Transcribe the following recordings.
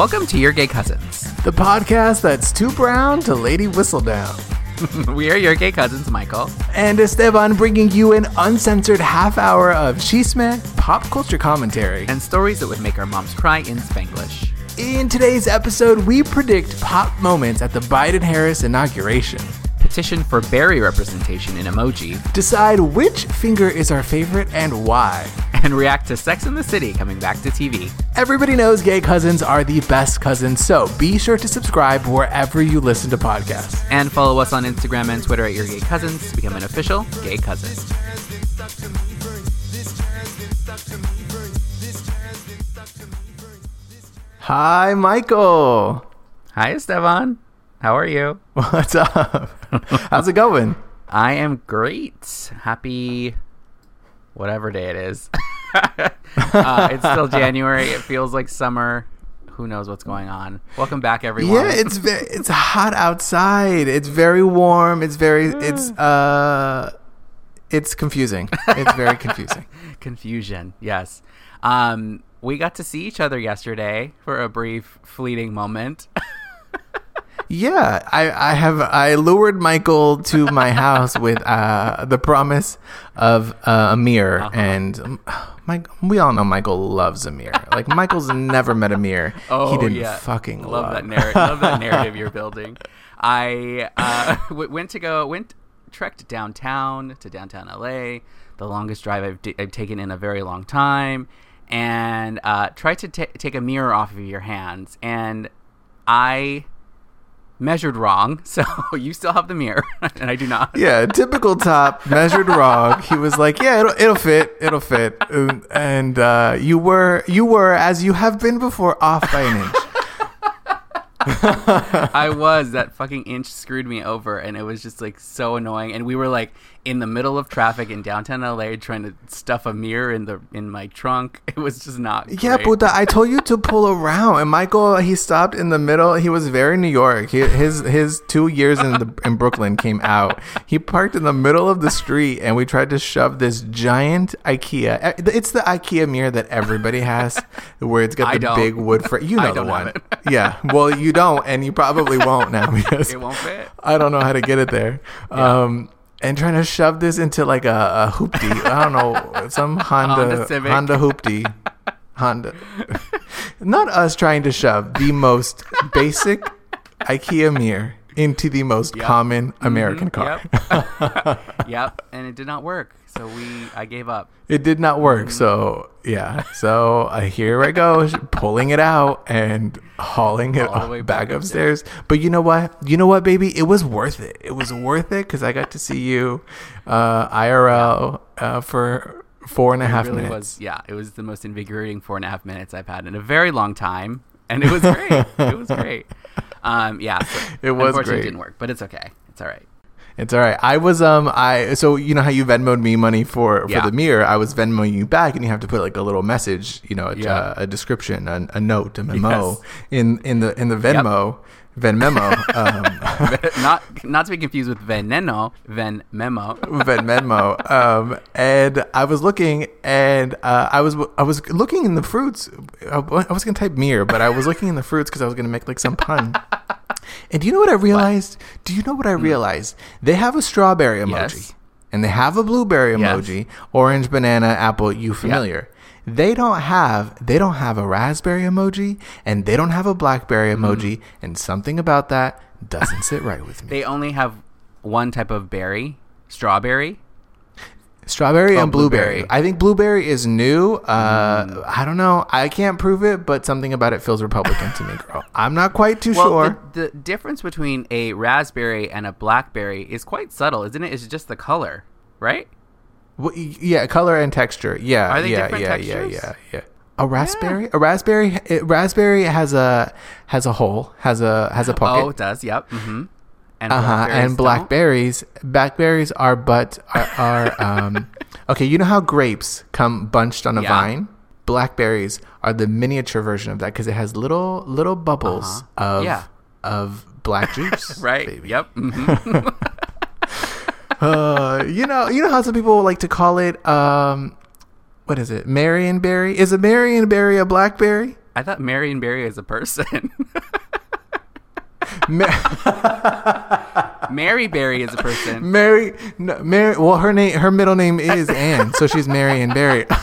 Welcome to Your Gay Cousins. The podcast that's too brown to Lady Whistledown. we are your gay cousins, Michael. And Esteban bringing you an uncensored half hour of chisme, pop culture commentary. And stories that would make our moms cry in Spanglish. In today's episode, we predict pop moments at the Biden Harris inauguration. Petition for berry representation in emoji. Decide which finger is our favorite and why. And react to Sex in the City coming back to TV. Everybody knows gay cousins are the best cousins, so be sure to subscribe wherever you listen to podcasts. And follow us on Instagram and Twitter at Your Gay Cousins to become an official gay cousin. Hi, Michael. Hi, Esteban. How are you? What's up? How's it going? I am great. Happy whatever day it is. uh, it's still January. It feels like summer. Who knows what's going on? Welcome back, everyone. Yeah, it's very, it's hot outside. It's very warm. It's very it's uh it's confusing. It's very confusing. Confusion. Yes. Um, we got to see each other yesterday for a brief, fleeting moment. Yeah, I, I have I lured Michael to my house with uh, the promise of uh, a mirror, uh-huh. and um, Mike, we all know Michael loves a mirror. Like Michael's never met a mirror oh, he didn't yeah. fucking love, love. that narrative. love that narrative you're building. I uh, w- went to go went trekked downtown to downtown LA, the longest drive I've, d- I've taken in a very long time, and uh, tried to t- take a mirror off of your hands, and I measured wrong, so you still have the mirror, and I do not. Yeah, typical top measured wrong. He was like, "Yeah, it'll it'll fit, it'll fit," and, and uh, you were you were as you have been before, off by an inch. I was that fucking inch screwed me over, and it was just like so annoying. And we were like in the middle of traffic in downtown LA trying to stuff a mirror in the in my trunk. It was just not. Yeah. Buddha, I told you to pull around, and Michael he stopped in the middle. He was very New York. He, his his two years in the in Brooklyn came out. He parked in the middle of the street, and we tried to shove this giant IKEA. It's the IKEA mirror that everybody has, where it's got the big wood frame. You know the one. yeah. Well, you don't, and you probably won't now because it won't fit. I don't know how to get it there. Yeah. Um, and trying to shove this into like a, a hoopty. I don't know, some Honda Honda, Honda hoopty. Honda. Not us trying to shove the most basic IKEA mirror into the most yep. common mm-hmm. American mm-hmm. car. Yep. yep. And it did not work. So we, I gave up. It did not work. So yeah. So uh, here I go, pulling it out and hauling it All back, back upstairs. upstairs. But you know what? You know what, baby? It was worth it. It was worth it because I got to see you uh, IRL uh, for four and a half really minutes. Was, yeah, it was the most invigorating four and a half minutes I've had in a very long time, and it was great. it was great. Um, yeah, so it was great. It didn't work, but it's okay. It's all right. It's all right. I was um I so you know how you Venmoed me money for for yeah. the mirror. I was Venmoing you back, and you have to put like a little message, you know, a, yeah. uh, a description, a, a, note, a memo yes. in in the in the Venmo. Yep. Venmemo. Um, not not to be confused with Veneno, Venmemo. Venmemo. Um, and I was looking, and uh, I was I was looking in the fruits. I, I was gonna type mirror, but I was looking in the fruits because I was gonna make like some pun. And do you know what I realized? What? Do you know what I hmm. realized? They have a strawberry emoji. Yes. And they have a blueberry emoji, yes. orange, banana, apple, you familiar. Yep. They don't have they don't have a raspberry emoji and they don't have a blackberry mm-hmm. emoji mm. and something about that doesn't sit right with me. They only have one type of berry, strawberry. Strawberry oh, and blueberry. blueberry. I think blueberry is new. Uh, mm. I don't know. I can't prove it, but something about it feels Republican to me, girl. I'm not quite too well, sure. The, the, difference between a raspberry and a blackberry is quite subtle, isn't it? It's just the color, right? Well, yeah, color and texture. Yeah, are they yeah, different yeah, textures? Yeah, yeah, yeah. A raspberry, yeah. a raspberry, it, raspberry has a has a hole, has a has a pocket. Oh, it does. Yep. Mm-hmm and uh-huh, and blackberries. Don't? Blackberries are but are, are um, okay. You know how grapes come bunched on a yeah. vine. Blackberries are the miniature version of that because it has little little bubbles uh-huh. of yeah. of black juice. right. Baby. Yep. Mm-hmm. uh, you know, you know how some people like to call it. Um, what is it? Marionberry? Is a Marionberry a blackberry? I thought Marion Barry is a person. Ma- Mary Berry is a person. Mary, no, Mary. Well, her name, her middle name is Anne, so she's Marion Barry.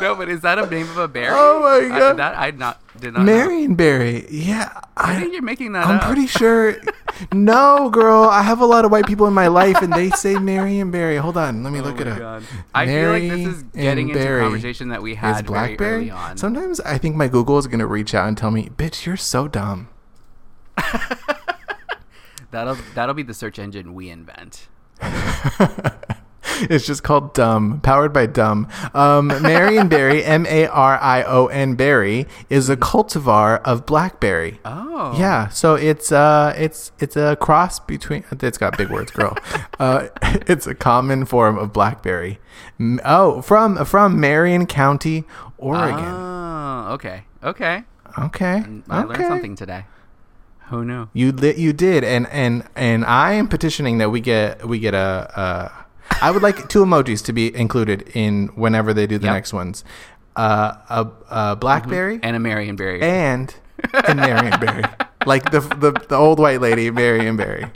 no, but is that a name of a berry? Oh my I, God. that I not did not. know. Marion Barry. Yeah, I I, think you're making that I'm up. pretty sure. No, girl, I have a lot of white people in my life, and they say Mary and Barry. Hold on, let me Oh look it up. God. I feel like this is getting into Barry a conversation that we had very BlackBerry? early on. Sometimes I think my Google is gonna reach out and tell me, "Bitch, you're so dumb." That'll that'll be the search engine we invent. it's just called Dumb, powered by Dumb. Um, Marion Berry, M A R I O N Berry, is a cultivar of blackberry. Oh. Yeah, so it's uh, it's it's a cross between. It's got big words, girl. uh, it's a common form of blackberry. Oh, from from Marion County, Oregon. Oh, okay. Okay. okay, I okay. learned something today. Who knew? You li- you did, and and and I am petitioning that we get we get a. a I would like two emojis to be included in whenever they do the Yep. next ones. Uh, a, a blackberry And a Marion Berry. and a Marion Berry, like the, the the old white lady Marion Berry.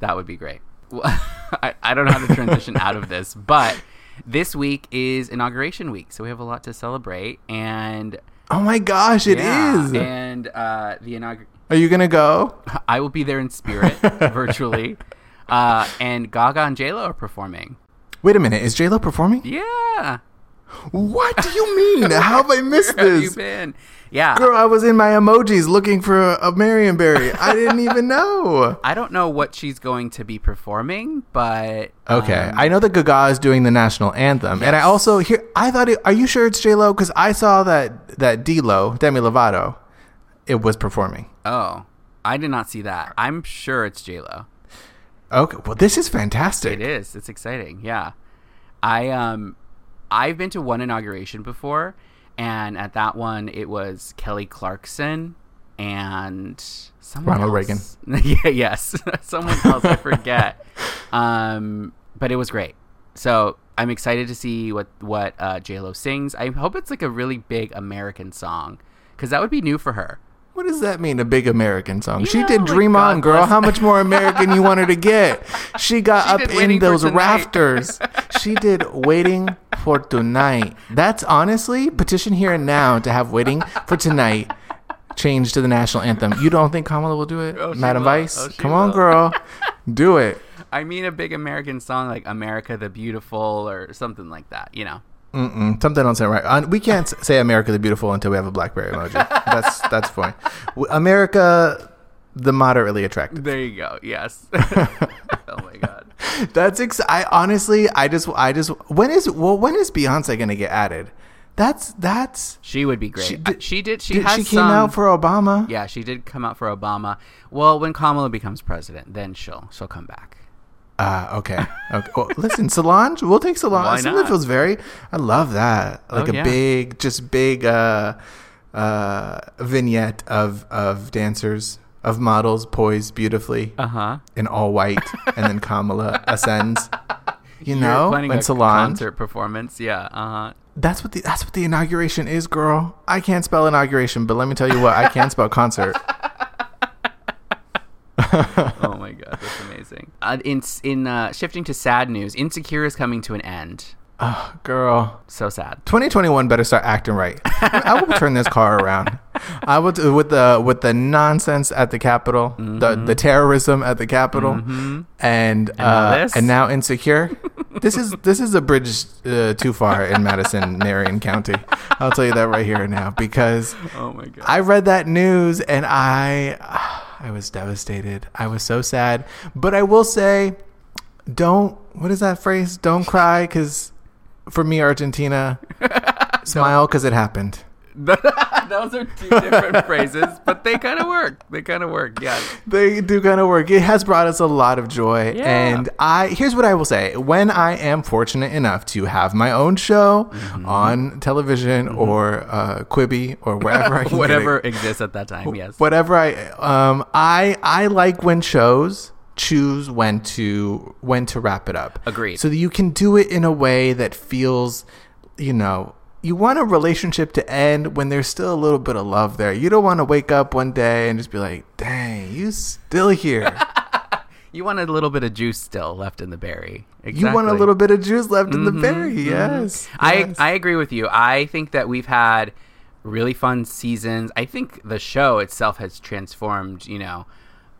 That would be great. Well, I, I don't know how to transition out of this, but this week is inauguration week, so we have a lot to celebrate. And Oh my gosh, it is! yeah, And uh, the inauguration. Are you gonna go? I will be there in spirit, virtually. Uh, and Gaga and J Lo are performing. Wait a minute, is J Lo performing? Yeah. What do you mean? How have I missed Where have you this? been? Yeah. Girl, I was in my emojis looking for a, a Marion Berry. I didn't even know. I don't know what she's going to be performing, but Okay, um, I know that Gaga is doing the national anthem, and I also hear. I thought, it, are you sure it's J Lo? Because I saw that that D Lo, Demi Lovato, it was performing. oh, I did not see that. I'm sure it's J Lo. Okay, well, this is fantastic. It is. It's exciting. Yeah. I um I've been to one inauguration before and at that one it was Kelly Clarkson and someone Ronald else. yeah, yes. someone else I forget. um but it was great. So I'm excited to see what what uh, J Lo sings. I hope it's like a really big American song, because that would be new for her. What does that mean? A big American song? You she know, did like "Dream God On," girl. Bless- How much more American you want her to get? She got She up in those rafters. she did "Waiting for Tonight." That's honestly petition here and now to have "Waiting for Tonight" changed to the national anthem. You don't think Kamala will do it, Oh, Madam will. Vice? Oh, Come on, girl, do it. I mean, a big American song like "America the Beautiful" or something like that. You know. Mm-mm, something don't sound right. Uh, we can't say "America the Beautiful" until we have a BlackBerry emoji. That's that's fine. America, the moderately attractive. There you go. Yes. oh my god. That's ex- I honestly, I just, I just. When is well? When is Beyonce gonna get added? That's that's. She would be great. She She did-. She, did, she Did- has she came some- out for Obama. Yeah, she did come out for Obama. Well, when Kamala becomes president, then she'll she'll come back. Ah, okay. Okay. Well, listen, Solange. We'll take Solange. Why Something that not? feels very. I love that. Like Oh, a yeah. big, just big uh, uh, vignette of of dancers of models poised beautifully Uh huh. in all white, and then Kamala ascends. You know, planning when a Solange. concert performance. Yeah. Uh huh. That's what the that's what the inauguration is, girl. I can't spell inauguration, but let me tell you what, I can spell concert. oh that's amazing. Uh, in in uh, shifting to sad news, Insecure is coming to an end. Oh, girl. So sad. 2021 better start acting right. I will turn this car around. I would with the with the nonsense at the Capitol, the the terrorism at the Capitol, and Mm-hmm. now uh, and now insecure. this is this is a bridge uh, too far in Madison, Marion County. I'll tell you that right here and now because Oh my god. I read that news and I I was devastated. I was so sad. But I will say don't what is that phrase? Don't cry cuz for me Argentina smile cuz it happened. Those are two different phrases, but they kind of work. They kind of work. Yeah. They do kind of work. It has brought us a lot of joy. Yeah. And I here's what I will say. When I am fortunate enough to have my own show Mm-hmm. on television or uh, Quibi or wherever I can get it, Whatever exists at that time. Yes. whatever I um I I like when shows choose when to when to wrap it up. Agreed. So that you can do it in a way that feels, you know, you want a relationship to end when there's still a little bit of love there. You don't want to wake up one day and just be like, "Dang, you still here." You want a little bit of juice still left in the berry. You want a little bit of juice left in the Mhm, berry. mhm. Yes. I yes. I agree with you. I think that we've had really fun seasons. I think the show itself has transformed. You know,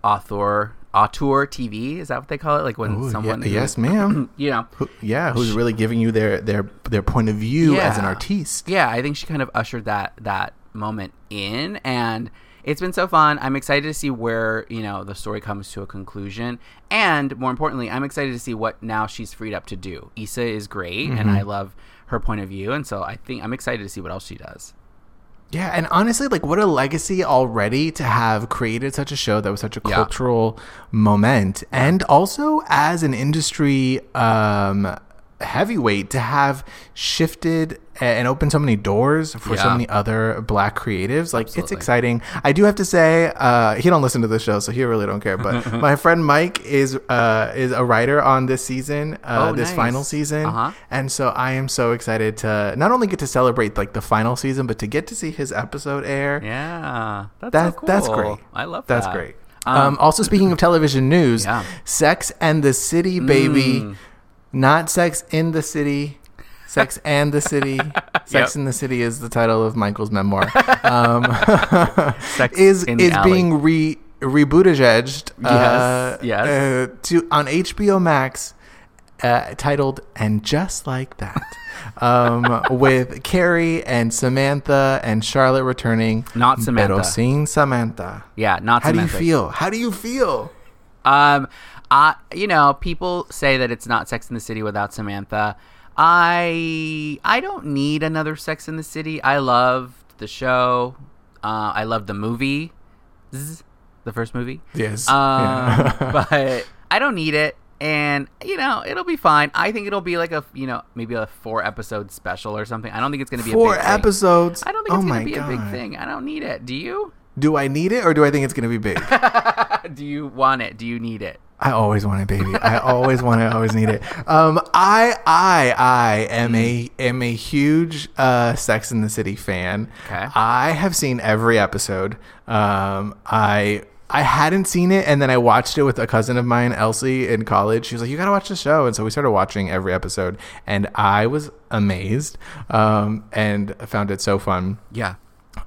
author auteur TV is that what they call it? Like when Ooh, someone yeah, yes, ma'am. you know Who- yeah, who's really giving you their their their point of view as an Yeah. artiste. yeah i think she kind of ushered that that moment in and it's been so fun i'm excited to see where you know the story comes to a conclusion and more importantly i'm excited to see what now she's freed up to do Issa is great and mm-hmm. i love her point of view and so i think i'm excited to see what else she does Yeah, and honestly, like what a legacy already to have created such a show that was such a Yeah. cultural moment, and also as an industry um, heavyweight to have shifted and opened so many doors for so many other black creatives. Like it's exciting. I do have to say, uh, he don't listen to the show, so he really don't care. But my friend Mike is uh, is a writer on this season, uh, Oh, this nice. final season, Uh-huh. and so I am so excited to not only get to celebrate like the final season, but to get to see his episode air. yeah that's That- so cool. that's great. i love That's that. great. Um, also, speaking of television news, Yeah. Sex and the City, baby, Mm. Not Sex in the City. Sex and the City. Sex Yep. in the City is the title of Michael's memoir. Um, Sex is is Alley. being re rebooted uh, Yes, yes. uh, to on HBO Max uh, titled "And Just Like That," um, with Carrie and Samantha and Charlotte returning. Not Samantha. Pero sin Samantha. yeah not How do you feel? How do you feel? Um, I you know people say that it's not Sex in the City without Samantha. I I don't need another Sex in the City. I loved the show. Uh, I loved the movie, Zzz, the first movie. Yes. Um, Yeah. but I don't need it, and you know it'll be fine. I think it'll be like a you know maybe a four episode special or something. I don't think it's going to be Four a big thing. episodes. I don't think oh it's my going to be God. a big thing. I don't need it. Do you? Do I need it or do I think it's going to be big? Do you want it? Do you need it? I always want it, baby. I always want it. I always need it. Um, I, I, I am a am a huge uh, Sex in the City fan. Okay. I have seen every episode. Um, I I hadn't seen it, and then I watched it with a cousin of mine, Elsie, in college. She was like, "You got to watch the show," and so we started watching every episode, and I was amazed, um, and found it so fun Yeah.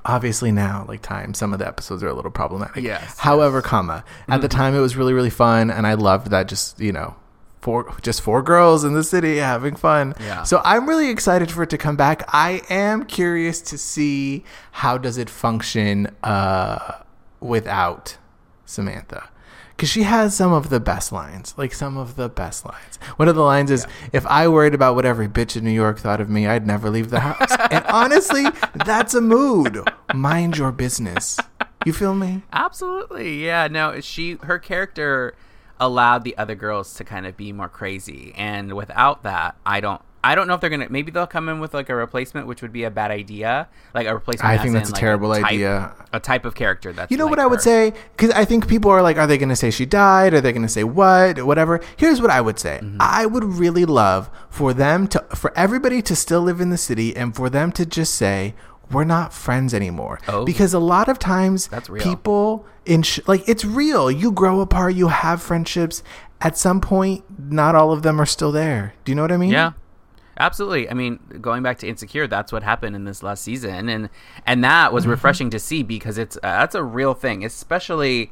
Obviously now like time some of the episodes are a little problematic. Yes, however comma at the time it was really really fun and i loved that just you know four just four girls in the city having fun. Yeah. so i'm really excited for it to come back. I am curious to see how does it function uh without samantha because she has some of the best lines like some of the best lines. One of the lines is if i worried about what every bitch in new york thought of me i'd never leave the house. And honestly that's a mood. Mind your business. You feel me? Absolutely. Yeah, no, she her character allowed the other girls to kind of be more crazy. And without that, I don't I don't know if they're going to maybe they'll come in with like a replacement which would be a bad idea. Like a replacement I think that's in, a like, terrible type- idea. A type of character that's You know like what I would her. say? Because I think people are like, are they going to say she died? Are they going to say what? Whatever. Here's what I would say. Mm-hmm. I would really love for them to, for everybody to still live in the city and for them to just say, we're not friends anymore. Oh. Because a lot of times That's real. people in, sh- like, it's real. You grow apart, you have friendships. At some point, not all of them are still there. Do you know what I mean? Yeah. Absolutely. I mean, going back to Insecure, that's what happened in this last season and and that Mm-hmm. was refreshing to see because it's uh, that's a real thing, especially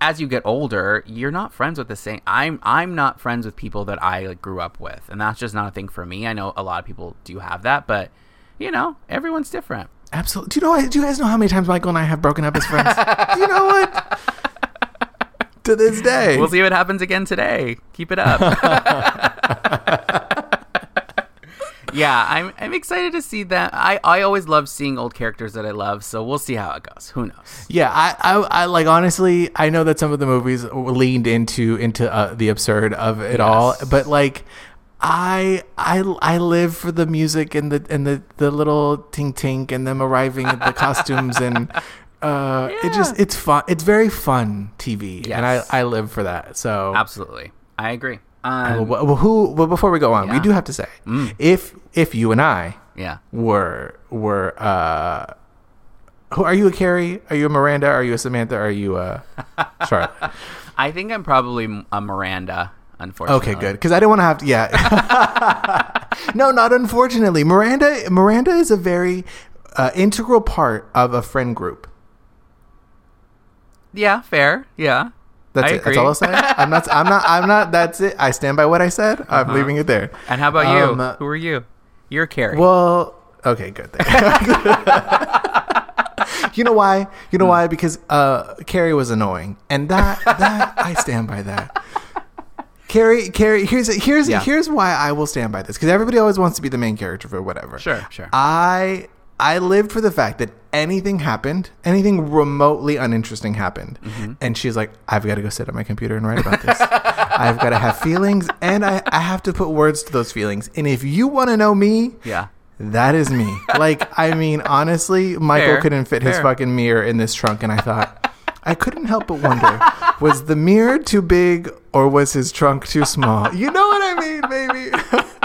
as you get older, you're not friends with the same I'm I'm not friends with people that I like, grew up with. And that's just not a thing for me. I know a lot of people do have that, but you know, everyone's different. Absolutely. Do you know? Do you guys know how many times Michael and I have broken up as friends? do you know what? to this day. We'll see what happens again today. Keep it up. yeah, I'm I'm excited to see that. I, I always love seeing old characters that I love, so we'll see how it goes. Who knows? Yeah, I, I, I like honestly. I know that some of the movies leaned into into uh, the absurd of it all, but like, I I I live for the music and the and the the little tink tink and them arriving at the costumes and. Uh, it just it's fun. It's very fun TV, and I, I live for that. So Absolutely, I agree. Well, Um, well, who? Well, before we go on, we do have to say Mm. if if you and I Yeah. were were uh who are you a Carrie? Are you a Miranda? Are you a Samantha? Are you a Charlotte? I think I'm probably a Miranda. Unfortunately. Okay, good. Because I don't want to have to. Yeah. no, not unfortunately. Miranda. Miranda is a very uh, integral part of a friend group. Yeah, fair. Yeah. That's I it. That's all I'll say. I'm not. I'm not. I'm not. That's it. I stand by what I said. I'm Uh-huh. leaving it there. And how about you? Um, uh, Who are you? You're Carrie. Well, okay, good. you know why? You know why? Because uh, Carrie was annoying, and that that I stand by that. Carrie, Carrie. Here's here's Yeah. here's why I will stand by this because everybody always wants to be the main character for whatever. Sure, sure. I I lived for the fact that anything happened, anything remotely uninteresting happened, Mm-hmm. and she's like, "I've got to go sit at my computer and write about this. I've got to have feelings, and I I have to put words to those feelings. And if you want to know me, yeah. that is me. Like, I mean, honestly, Michael Fair, couldn't fit his fucking mirror in this trunk, and I thought, I couldn't help but wonder, was the mirror too big or was his trunk too small? You know what I mean, baby?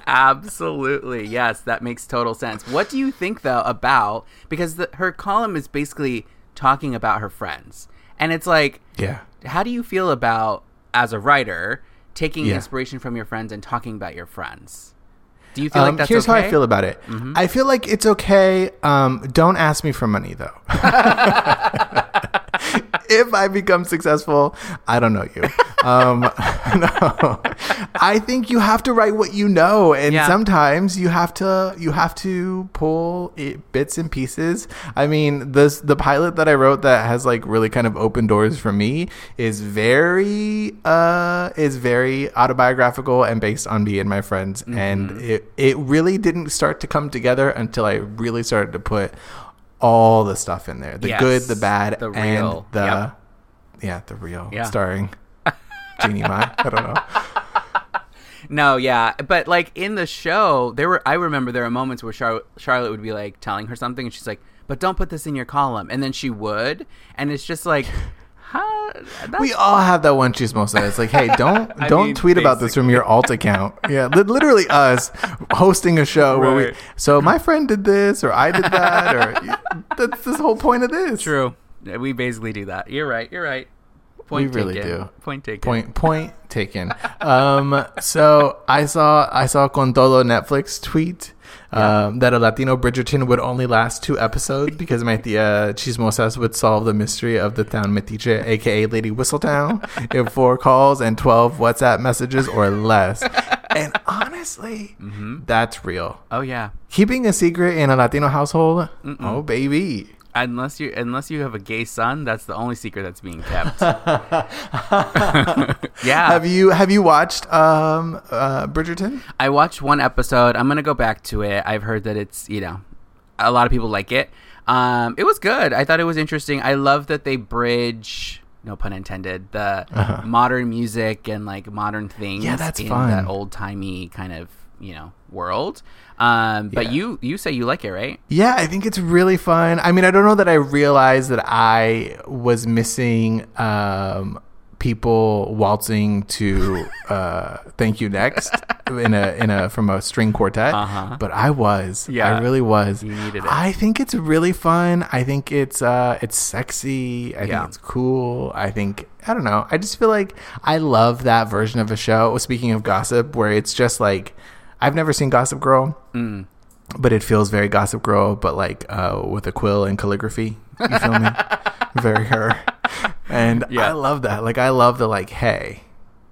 Absolutely. Yes, that makes total sense. What do you think though about because the, her column is basically talking about her friends. And it's like yeah. how do you feel about as a writer taking Yeah. inspiration from your friends and talking about your friends? Do you feel like Um, that's here's okay? how I feel about it. I feel like it's okay. Um, don't ask me for money though. if I become successful, I don't know you. Um, no, I think you have to write what you know, and Yeah. sometimes you have to you have to pull it, bits and pieces. I mean, this the pilot that I wrote that has like really kind of open doors for me is very uh is very autobiographical and based on me and my friends, and Mm-hmm. it it really didn't start to come together until I really started to put all the stuff in there. The Yes, good the bad the and real. the Yep. yeah the real. Yeah. starring Jeannie Mai I don't know. No, yeah, but like in the show, there were I remember there were moments where Charlotte, Charlotte would be like telling her something, and she's like, "But don't put this in your column," and then she would, and it's just like, how? We all have that one chismosa it's like hey don't don't mean, tweet about this from your alt account yeah li- literally us hosting a show where we so my friend did this or I did that or that's the whole point of this true. We basically do that. You're right. You're right. We Point really do. Point taken. Point point taken. Um, so I saw I saw Con Todo Netflix tweet um, that a Latino Bridgerton would only last two episodes because my tia Chismosas would solve the mystery of the town Metiche, aka Lady Whistledown, in four calls and twelve WhatsApp messages or less. And honestly, that's real. Oh yeah. Keeping a secret in a Latino household, oh baby. Unless you unless you have a gay son, that's the only secret that's being kept. yeah. Have you have you watched um, uh, Bridgerton? I watched one episode. I'm gonna go back to it. I've heard that it's you know a lot of people like it. Um, it was good. I thought it was interesting. I love that they bridge, no pun intended, the modern music and like modern things. Uh-huh. Yeah, that's in fun. that old timey kind of you know world. Um, but Yeah. you you say you like it, right? Yeah, I think it's really fun. I mean, I don't know that I realized that I was missing um, people waltzing to uh, "Thank You Next" in a in a from a string quartet, Uh-huh. but I was. Yeah. I really was. You needed it. I think it's really fun. I think it's uh, it's sexy. I Yeah. think it's cool. I think I don't know. I just feel like I love that version of a show. Speaking of gossip, where it's just like I've never seen Gossip Girl Mm. but it feels very Gossip Girl, but like uh, with a quill and calligraphy. You feel me? very her. And Yeah. I love that. Like I love the like, hey,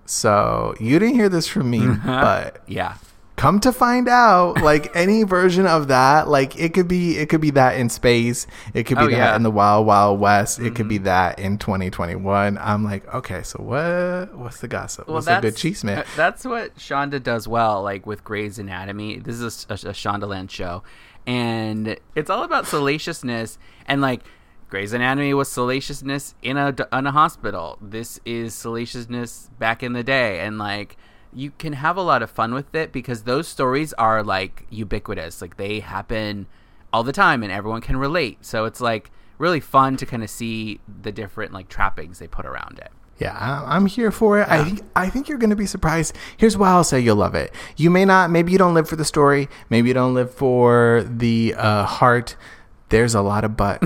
so you didn't hear this from me, but Yeah. Come to find out, like any version of that, like it could be it could be that in space, it could be Oh, that yeah. Mm-hmm. in the wild wild west, it could be that in 2021. I'm like, okay, so what what's the gossip? what's the good chisme? That's what Shonda does well, like with Grey's Anatomy. This is a, a Shondaland show, and it's all about salaciousness and like. Grey's Anatomy was salaciousness in a in a hospital. This is salaciousness back in the day, and like you can have a lot of fun with it because those stories are like ubiquitous. Like they happen all the time, and everyone can relate. So it's like really fun to kind of see the different like trappings they put around it. Yeah, I'm here for it. I think I think you're going to be surprised. Here's why I'll say you'll love it. You may not. Maybe you don't live for the story. Maybe you don't live for the uh, heart. There's a lot of butt.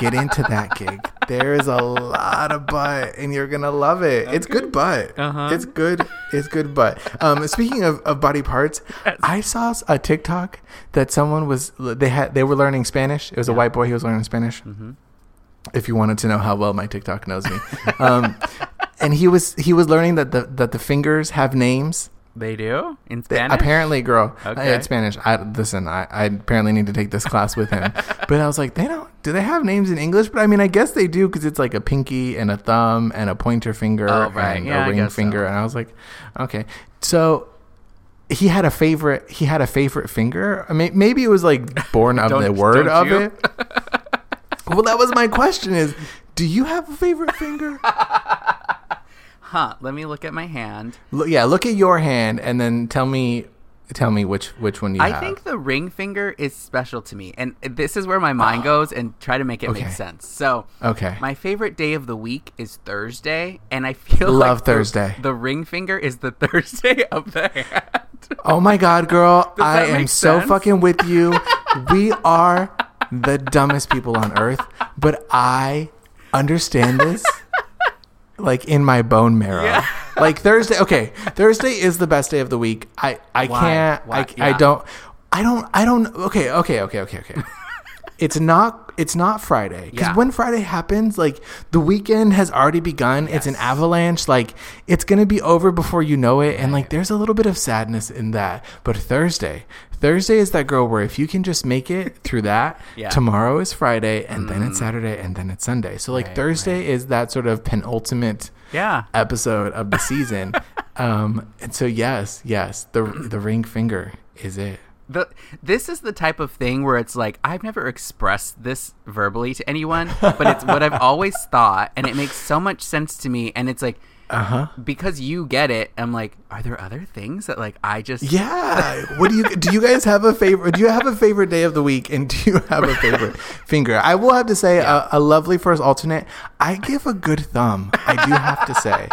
Get into that gig. There is a lot of butt, and you're gonna love it. It's good butt. Uh-huh. It's good. It's good butt. Um, speaking of, of body parts, I saw a TikTok that someone was they had they were learning Spanish. It was a white boy. He was learning Spanish if you wanted to know how well my TikTok knows me. Um, and he was he was learning that the that the fingers have names. They do in They- Spanish. Apparently, girl, Okay. I had Spanish. I listen. I, I apparently need to take this class with him. but I was like, they don't. Do they have names in English? But I mean, I guess they do because it's like a pinky and a thumb and a pointer finger Oh, right. and Yeah, a ring guess so. finger. And I was like, okay. So he had a favorite. He had a favorite finger. I mean, maybe it was like born of the word of you? it. well, that was my question. Is do you have a favorite finger? Huh. Let me look at my hand. Look, yeah, look at your hand and then tell me tell me which which one you I have. think the ring finger is special to me, and this is where my mind goes and try to make it make sense. So, Okay. my favorite day of the week is Thursday, and I feel Love like Thursday. The, ring finger is the Thursday of the hand. Oh my god, girl, I am make so fucking with you. we are the dumbest people on earth, but I understand this like in my bone marrow. Yeah. Like Thursday, okay, Thursday is the best day of the week. I I Why? can't Why? I, I don't I don't I don't okay, okay, okay, okay, okay. It's not it's not Friday because Yeah. when Friday happens, like the weekend has already begun. It's an Yes. avalanche. Like it's gonna be over before you know it, and like there's a little bit of sadness in that. But Thursday, Thursday is that girl where if you can just make it through that, Yeah. Mm. tomorrow is Friday, and then it's Saturday, and then it's Sunday. So like Right, Thursday is that sort of penultimate Yeah. episode of the season. um, and so yes, yes, the the ring finger is it. the this is the type of thing where it's like I've never expressed this verbally to anyone, but it's what I've always thought, and it makes so much sense to me. And it's like Uh huh. because you get it, I'm like, are there other things that like I just Yeah. What do you do? You guys have a favorite? Do you have a favorite day of the week? And do you have a favorite finger? I will have to say a, a lovely first alternate. I give a good thumb. I do have to say,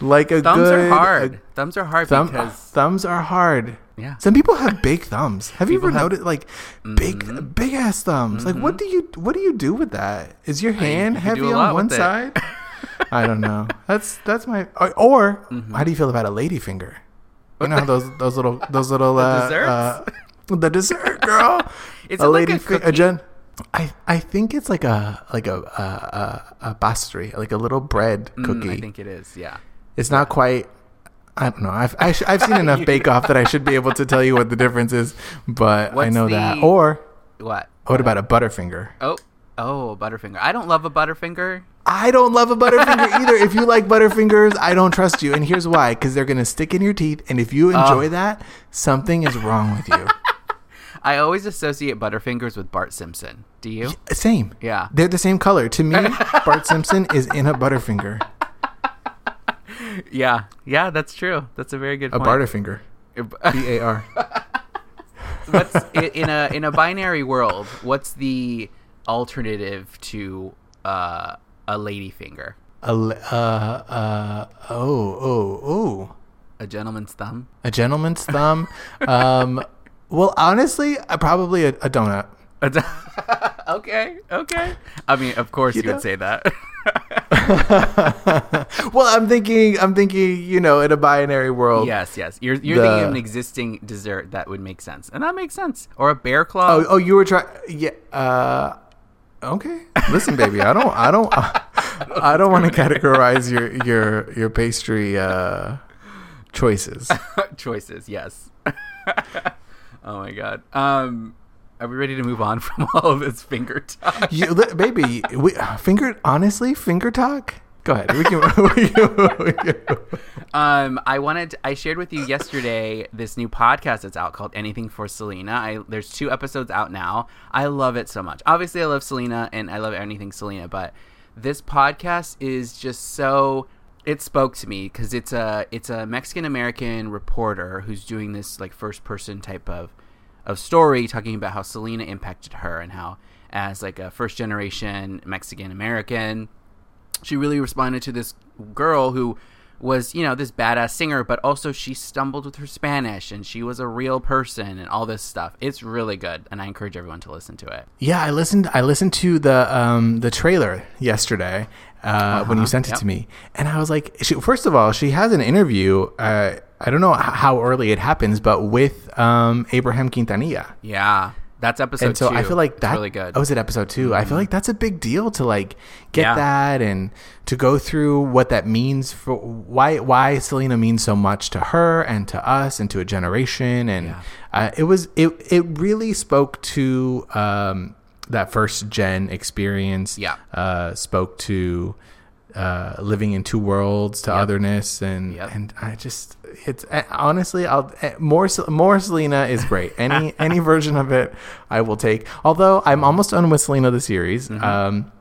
like a good thumbs good are hard. a thumbs are hard thumb. because thumbs are hard. Yeah. Some people have big thumbs. Have you ever have- noticed like big big ass thumbs? Like what do you what do you do with that? Is your hand you can do heavy on one side? I don't know. That's that's my or, or Mm-hmm. how do you feel about a lady finger? You know those those little those little uh, desserts? uh, the dessert girl. Is it like a fi- cookie? gen- I I think it's like a like a a, a, a pastry, like a little bread Mm, cookie. I think it is. Yeah. It's not quite. I don't know. I've I sh- I've seen enough Bake Off that I should be able to tell you what the difference is, but I What's know that. Or What? what about a Butterfinger? Oh, oh, a Butterfinger. I don't love a Butterfinger. I don't love a Butterfinger either. If you like Butterfingers, I don't trust you, and here's why: because they're gonna stick in your teeth, and if you oh. enjoy Oh. that, something is wrong with you. I always associate Butterfingers with Bart Simpson. Do you? Same. Yeah. They're the same color. To me, Bart Simpson is in a Butterfinger. Yeah. Yeah, that's true. That's a very good A point. Butterfinger. B A R. what's in a in a binary world? What's the alternative to uh, a ladyfinger? A uh uh oh oh oh. A gentleman's thumb? A gentleman's thumb. um, well, honestly, uh, probably a, a donut. A d- okay, okay. I mean, of course you, know? would say that. well, I'm thinking, I'm thinking, you know, in a binary world. yes, yes. You're you're The- thinking of an existing dessert that would make sense, and that makes sense. Or a bear claw. Oh, oh, you were trying. Yeah. Uh, okay. Listen, baby, I don't, I don't, I don't want to categorize your your your pastry uh, choices. choices. Yes. oh my god. Um, are we ready to move on from all of this finger talk? You, baby, we, finger. Honestly, finger talk. Go ahead. We can. Um, I wanted I shared with you yesterday this new podcast that's out called Anything for Selena. I there's two episodes out now. I love it so much. Obviously, I love Selena and I love anything Selena, but this podcast is just so it spoke to me because it's a it's a Mexican American reporter who's doing this like first person type of of story talking about how Selena impacted her and how as like a first generation Mexican American she really responded to this girl who was you know this badass singer but also she stumbled with her spanish and she was a real person and all this stuff it's really good and i encourage everyone to listen to it Yeah, I listened. I listened to the um, the trailer yesterday uh, when you sent it Yep. to me, and I was like, she, first of all, she has an interview. Uh, I don't know how early it happens, but with um, Abraham Quintanilla. yeah that's episode and so two. I feel like It's that really good Oh, was it episode 2 I feel like that's a big deal to like get Yeah. that and to go through what that means for why why Selena means so much to her and to us and to a generation. And Yeah. uh, it was it it really spoke to um, that first gen experience. Yeah. uh, spoke to. Uh, living in two worlds to Yep. otherness and Yep. and I just it's eh, honestly I'll eh, more more Selena is great any any version of it I will take although I'm almost done with Selena the series Mm-hmm. um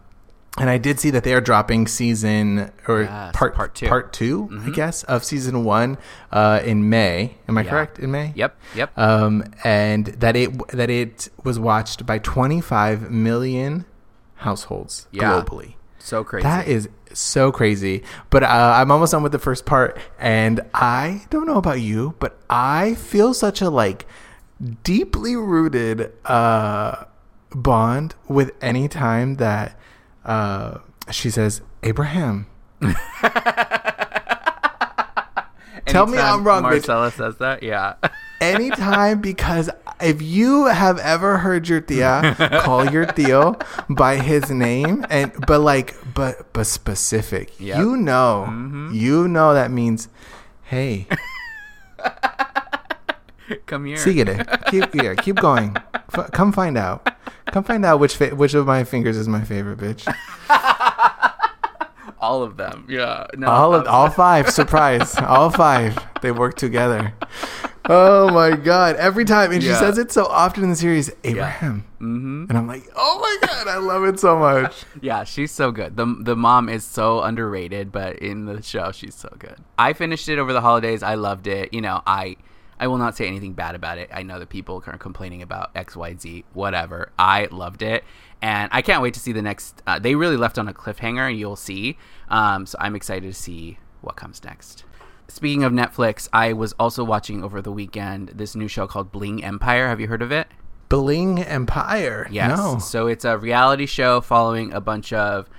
and I did see that they are dropping season or Yes, part part two. Mm-hmm. part 2 I guess of season 1 uh in May am I Yeah. correct in May yep yep um and that it that it was watched by 25 million households Yeah. globally so crazy that is so crazy. But uh, I'm almost done with the first part, and I don't know about you, but I feel such a like deeply rooted uh, bond with any time that uh, she says Abraham. Tell me I'm wrong, bitch. marcella says that yeah anytime because if you have ever heard your tia call your tío by his name and but like but but specific Yep. you know mm-hmm. you know that means hey. Come here. Síguele. keep yeah, keep going. F- come find out. Come find out which fa- which of my fingers is my favorite bitch. All of them. Yeah. No all of all five. Surprise. All five. They work together oh my god every time and she Yeah. says it so often in the series abraham mm-hmm. and i'm like oh my god i love it so much Yeah, she's so good. The the mom is so underrated, but in the show she's so good. I finished it over the holidays. I loved it. You know, I I will not say anything bad about it. I know that people are complaining about XYZ, whatever. I loved it. And I can't wait to see the next uh, they really left on a cliffhanger you'll see. Um, so I'm excited to see what comes next. Speaking of Netflix, I was also watching over the weekend this new show called Bling Empire. Have you heard of it? bling empire Yes. no So it's a reality show following a bunch of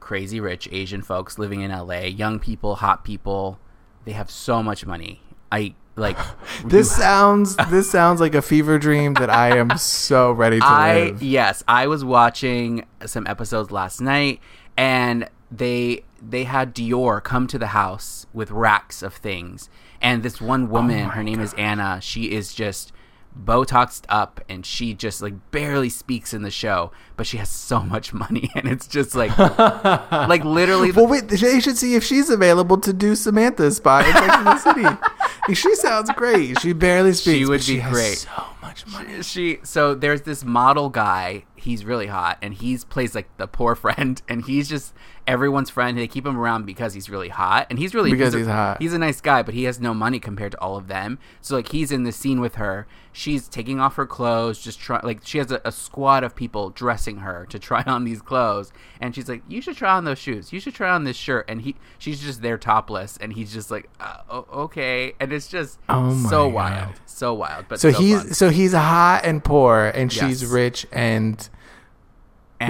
crazy rich Asian folks living in LA, young people, hot people. They have so much money. I like this sounds this sounds like a fever dream that i am so ready to I live yes, I was watching some episodes last night and they they had Dior come to the house with racks of things. And this one oh woman, her name is Anna, she is just botoxed up and she just like barely speaks in the show, but she has so much money and it's just like like literally well wait they should see if she's available to do samantha's spot in Sex and the city she sounds great she barely speaks She would be she has great. so much money she so there's this model guy he's really hot and he's plays like the poor friend and he's just everyone's friend they keep him around because he's really hot and he's really Because a- he's hot. he's a nice guy but he has no money compared to all of them. So like he's in the scene with her. She's taking off her clothes just try like she has a, a squad of people dressing her to try on these clothes and she's like you should try on those shoes. You should try on this shirt. And he she's just there topless and he's just like uh, okay. And it's just Oh my so God. wild. So wild but so, so he's fun. so he's hot and poor and she's rich and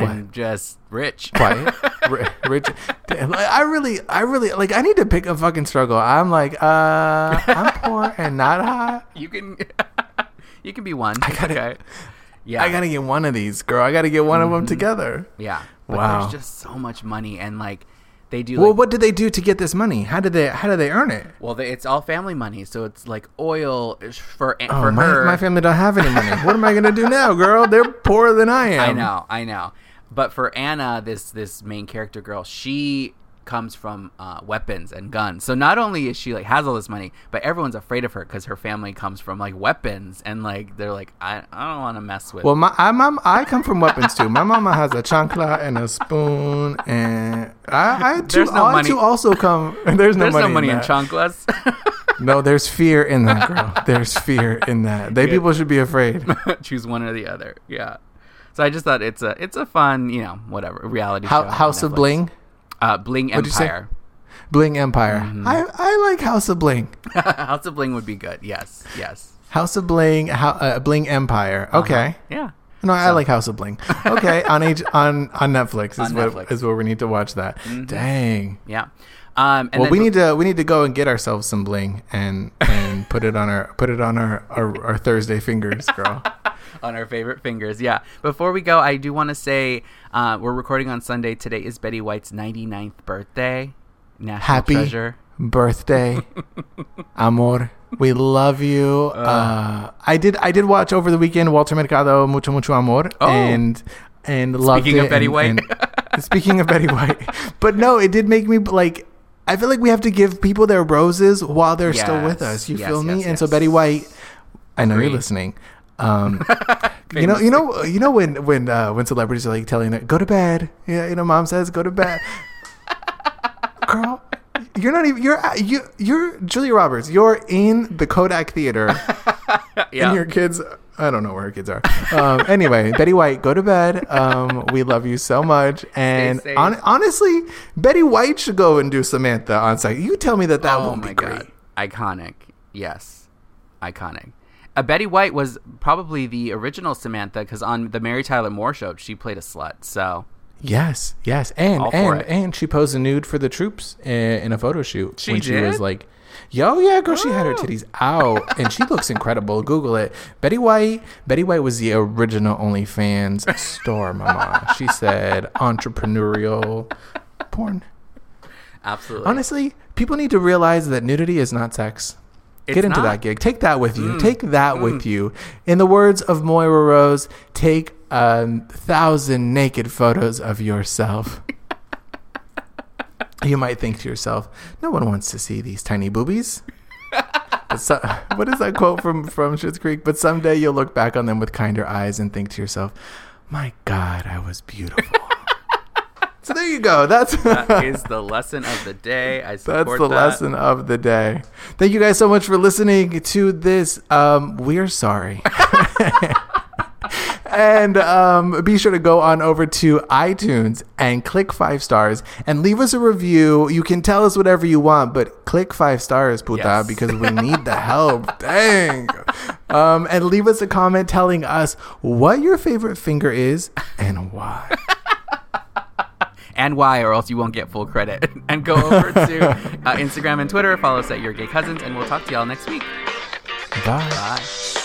and just rich. quiet Ri- rich Damn, like, i really i really like i need to pick a fucking struggle i'm like uh i'm poor and not hot you can, you can be one. I gotta- okay. Yeah, i gotta get one of these girl i gotta get one of them together yeah. But Wow. There's just so much money, and like they do. well like, what did they do to get this money how did they how did they earn it well, they, it's all family money, so it's like oil for eh, Oh, for my, her. my family don't have any money. What am I gonna do now, girl? They're poorer than I am. I know, I know. But for Anna, this this main character girl, she comes from uh, weapons and guns. So not only is she like has all this money, but everyone's afraid of her because her family comes from like weapons, and like they're like, I, I don't want to mess with. Well, my I, mom, I come from weapons too. My mama has a chancla and a spoon, and I, I too, no I too also come. There's no There's money. no money in, that. chanclas. No, there's fear in that, girl. There's fear in that. They people should be afraid. choose one or the other. Yeah. So I just thought it's a it's a fun you know whatever reality How, show. House of Bling. Uh, Bling What'd you say? Empire. Bling Empire. Mm-hmm. I I like House of Bling. House of Bling would be good. Yes, yes. House of Bling. How, uh, Bling Empire. Uh-huh. Okay. Yeah. No, I like House of Bling. Okay, on H on on Netflix is On what Netflix. Mm-hmm. is where we need to watch that. Dang. Yeah. Um, and well, then we need to we need to go and get ourselves some bling and and put it on our put it on our our, our Thursday fingers, girl. on our favorite fingers. Yeah. Before we go, I do want to say uh, we're recording on Sunday. Today is Betty White's 99th birthday. National Happy treasure. birthday, amor. We love you. Uh, I did I did watch over the weekend Walter Mercado Mucho Mucho Amor Oh. and and loved Speaking it. of Betty and- White. speaking of Betty White, but no, it did make me like. I feel like we have to give people their roses while they're still with us. You yes, feel me? yes, and so. Betty White, I know you're listening. Um, you know, you know, you know when when uh, when celebrities are like telling it, go to bed. Yeah, you know, mom says go to bed. Girl, you're not even you're you you're Julia Roberts. You're in the Kodak Theater, yeah. and your kids. I don't know where her kids are. Um, anyway, Betty White, go to bed. Um, we love you so much. And hon- honestly, Betty White should go and do Samantha on site. You tell me that that oh won't my be great. Iconic. Yes. Iconic. Uh, Betty White was probably the original Samantha because on the Mary Tyler Moore show, she played a slut. So Yes, yes, and and it. and she posed a nude for the troops in, in a photo shoot She when she was like, "Yo, yeah, girl, she had her titties out, and she looks incredible. Google it. Betty White. Betty White was the original OnlyFans star, mama. She said entrepreneurial porn. absolutely. Honestly, people need to realize that nudity is not sex. It's Get into not. Mm. that gig. Take that with you. Take that with you. In the words of Moira Rose, take a thousand naked photos of yourself. you might think to yourself, no one wants to see these tiny boobies. So, what is that quote from from Schitt's Creek? But someday you'll look back on them with kinder eyes and think to yourself, "My God, I was beautiful." so there you go. That's that is the lesson of the day. I support that's the that. lesson of the day. Thank you guys so much for listening to this. Um, we're sorry. and um, be sure to go on over to iTunes and click five stars and leave us a review. You can tell us whatever you want, but click five stars, puta, Yes. because we need the help. Dang. Um, and leave us a comment telling us what your favorite finger is and why. and why, or else you won't get full credit. and go over to uh, Instagram and Twitter. Follow us at Your Gay Cousins, and we'll talk to y'all next week. Bye. Bye.